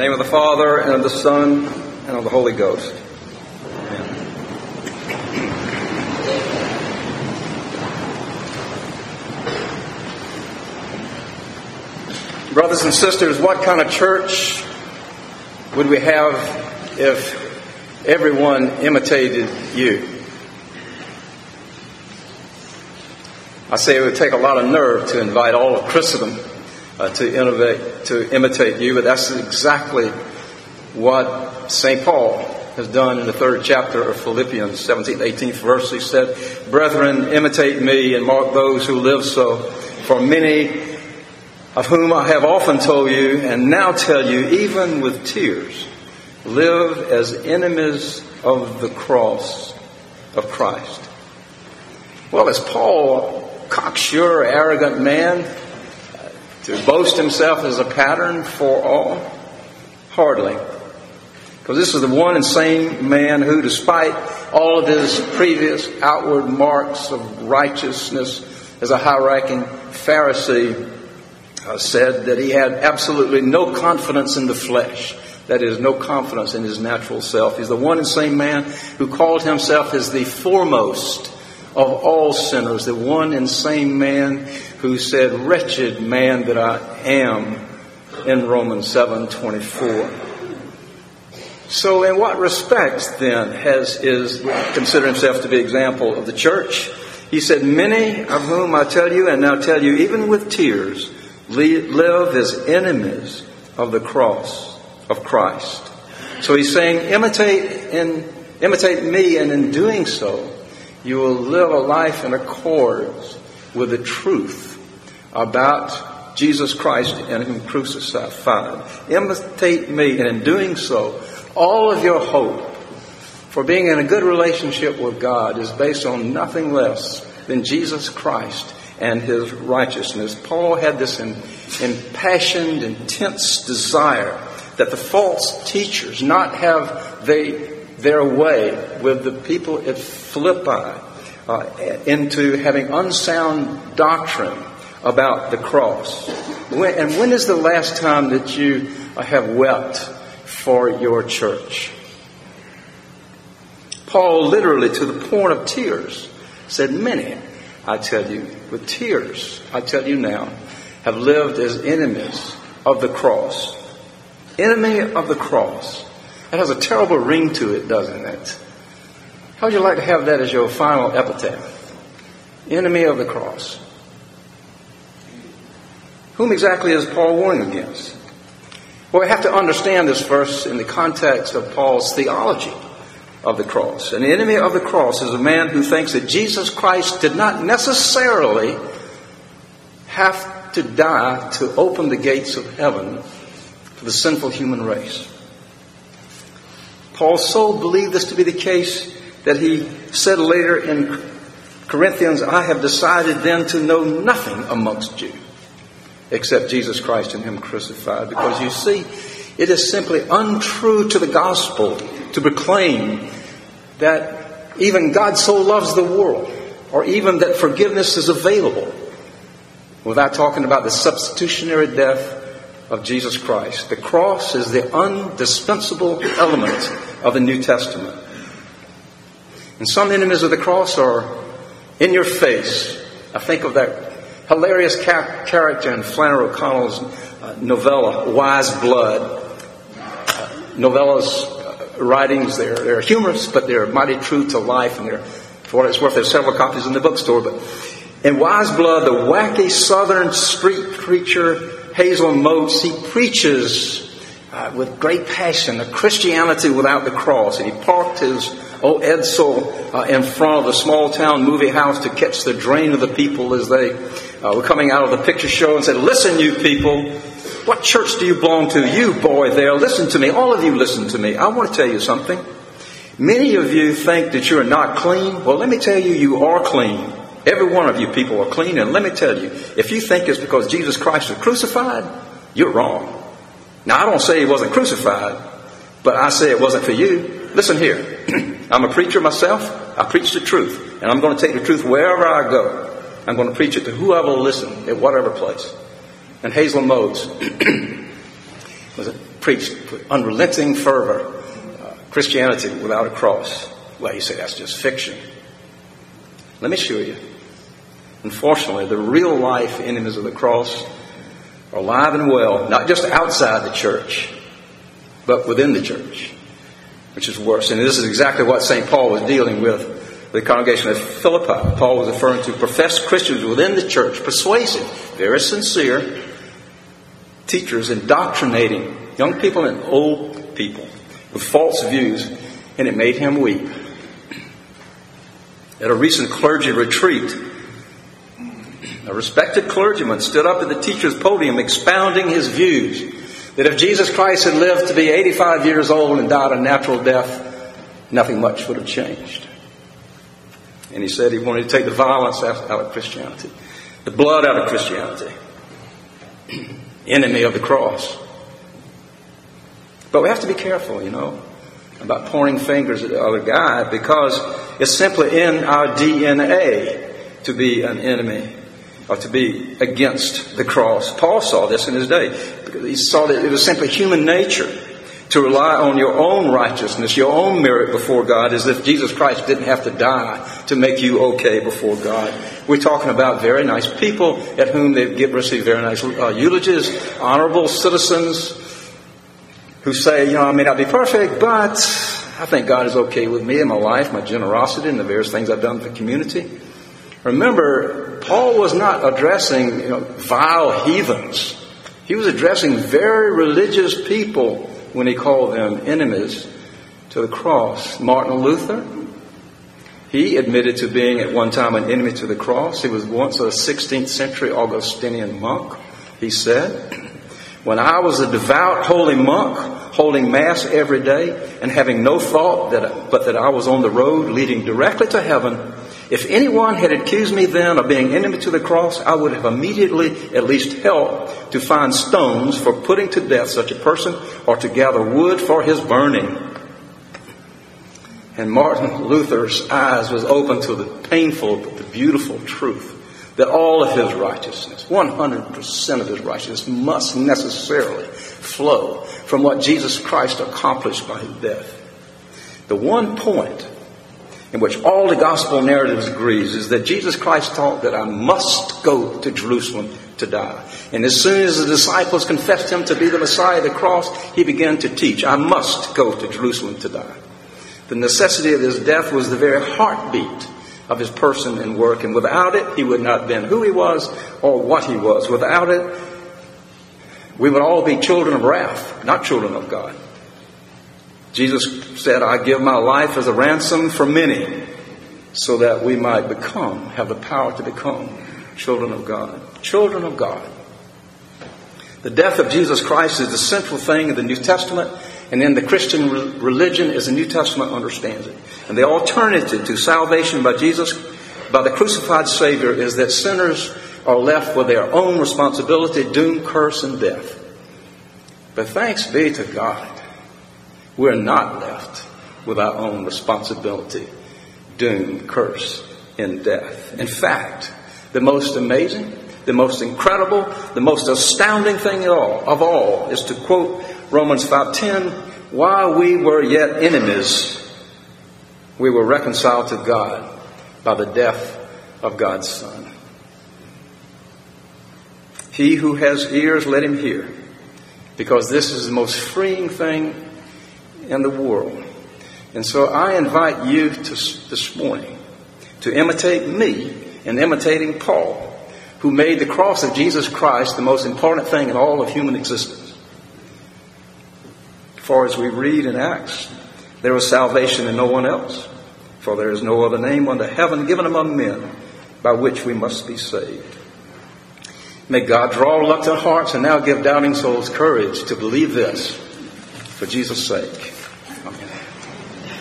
name of the Father, and of the Son, and of the Holy Ghost. Amen. Brothers and sisters, what kind of church would we have if everyone imitated you? I say it would take a lot of nerve to invite all of Christendom uh, to innovate, to imitate you, but that's exactly what St. Paul has done in the third chapter of Philippians, 17th, 18th verse. He said, Brethren, imitate me and mark those who live so, for many of whom I have often told you and now tell you, even with tears, live as enemies of the cross of Christ. Well, is Paul cocksure, arrogant man to boast himself as a pattern for all? Hardly. Because this is the one and same man who, despite all of his previous outward marks of righteousness as a high ranking Pharisee, uh, said that he had absolutely no confidence in the flesh. That is, no confidence in his natural self. He's the one and same man who called himself as the foremost of all sinners, the one and same man who said, Wretched man that I am, in Romans 7 24. So, in what respects then has is consider himself to be example of the church? He said, Many of whom I tell you, and now tell you, even with tears, live as enemies of the cross of Christ. So he's saying, imitate imitate me, and in doing so, you will live a life in accordance with the truth about Jesus Christ and Him crucified. Imitate me, and in doing so, all of your hope for being in a good relationship with God is based on nothing less than Jesus Christ and his righteousness. Paul had this impassioned, intense desire that the false teachers not have they, their way with the people at Philippi uh, into having unsound doctrine about the cross. When, and when is the last time that you have wept for your church? Paul, literally to the point of tears, said, Many I tell you, with tears, I tell you now, have lived as enemies of the cross. Enemy of the cross. That has a terrible ring to it, doesn't it? How would you like to have that as your final epitaph? Enemy of the cross. Whom exactly is Paul warning against? Well, we have to understand this verse in the context of Paul's theology of the cross. An enemy of the cross is a man who thinks that Jesus Christ did not necessarily have to die to open the gates of heaven for the sinful human race. Paul so believed this to be the case that he said later in Corinthians, I have decided then to know nothing amongst you except Jesus Christ and Him crucified. Because you see, it is simply untrue to the gospel to proclaim that even God so loves the world, or even that forgiveness is available, without talking about the substitutionary death of Jesus Christ. The cross is the indispensable element of the New Testament. And some enemies of the cross are in your face. I think of that hilarious ca- character in Flannery O'Connell's uh, novella, Wise Blood. Uh, novellas writings. They're, they're humorous, but they're mighty true to life, and they're, for what it's worth, there's several copies in the bookstore. But in Wise Blood, the wacky southern street preacher Hazel Motes, he preaches uh, with great passion a Christianity without the cross, and he parked his old Edsel uh, in front of the small town movie house to catch the drain of the people as they uh, were coming out of the picture show and said, "Listen, you people." What church do you belong to? You boy there, listen to me. All of you listen to me. I want to tell you something. Many of you think that you're not clean. Well, let me tell you, you are clean. Every one of you people are clean. And let me tell you, if you think it's because Jesus Christ was crucified, you're wrong. Now, I don't say he wasn't crucified, but I say it wasn't for you. Listen here. I'm a preacher myself. I preach the truth. And I'm going to take the truth wherever I go. I'm going to preach it to whoever will listen at whatever place and Hazel Motes was a, preached with unrelenting fervor uh, Christianity without a cross. Well, you say that's just fiction. Let me show you. Unfortunately, the real life enemies of the cross are alive and well, not just outside the church, but within the church, which is worse. And this is exactly what St. Paul was dealing with the congregation at Philippi. Paul was referring to professed Christians within the church, persuasive, very sincere teachers indoctrinating young people and old people with false views, and it made him weep. At a recent clergy retreat, a respected clergyman stood up at the teacher's podium expounding his views that if Jesus Christ had lived to be 85 years old and died a natural death, nothing much would have changed. And he said he wanted to take the violence out of Christianity, the blood out of Christianity, enemy of the cross. But we have to be careful, you know, about pointing fingers at the other guy because it's simply in our DNA to be an enemy or to be against the cross. Paul saw this in his day he saw that it was simply human nature to rely on your own righteousness, your own merit before God, as if Jesus Christ didn't have to die to make you okay before God. We're talking about very nice people at whom they get receive very nice uh, eulogies, honorable citizens who say, you know, I may not be perfect, but I think God is okay with me and my life, my generosity, and the various things I've done for the community. Remember, Paul was not addressing you know, vile heathens. He was addressing very religious people when he called them enemies to the cross. Martin Luther, he admitted to being at one time an enemy to the cross. He was once a 16th century Augustinian monk. He said, When I was a devout holy monk, holding Mass every day and having no thought that, but that I was on the road leading directly to heaven, if anyone had accused me then of being enemy to the cross, I would have immediately at least helped to find stones for putting to death such a person or to gather wood for his burning. And Martin Luther's eyes was open to the painful but the beautiful truth that all of his righteousness, 100% of his righteousness, must necessarily flow from what Jesus Christ accomplished by his death. The one point in which all the gospel narratives agrees is that Jesus Christ taught that I must go to Jerusalem to die. And as soon as the disciples confessed him to be the Messiah of the cross, he began to teach, I must go to Jerusalem to die. The necessity of his death was the very heartbeat of his person and work, and without it, he would not have been who he was or what he was. Without it, we would all be children of wrath, not children of God. Jesus said, I give my life as a ransom for many so that we might become, have the power to become children of God. Children of God. The death of Jesus Christ is the central thing in the New Testament, and in the Christian religion as the New Testament understands it. And the alternative to salvation by Jesus, by the crucified Savior, is that sinners are left with their own responsibility, doom, curse, and death. But thanks be to God we're not left with our own responsibility, doom, curse, and death. In fact, the most amazing, the most incredible, the most astounding thing of all, of all is to quote Romans 5:10, while we were yet enemies, we were reconciled to God by the death of God's Son. He who has ears, let him hear, because this is the most freeing thing in the world. And so I invite you to, this morning to imitate me in imitating Paul, who made the cross of Jesus Christ the most important thing in all of human existence. For as we read in Acts, there was salvation in no one else, for there is no other name under heaven given among men by which we must be saved. May God draw reluctant hearts and now give doubting souls courage to believe this for Jesus' sake.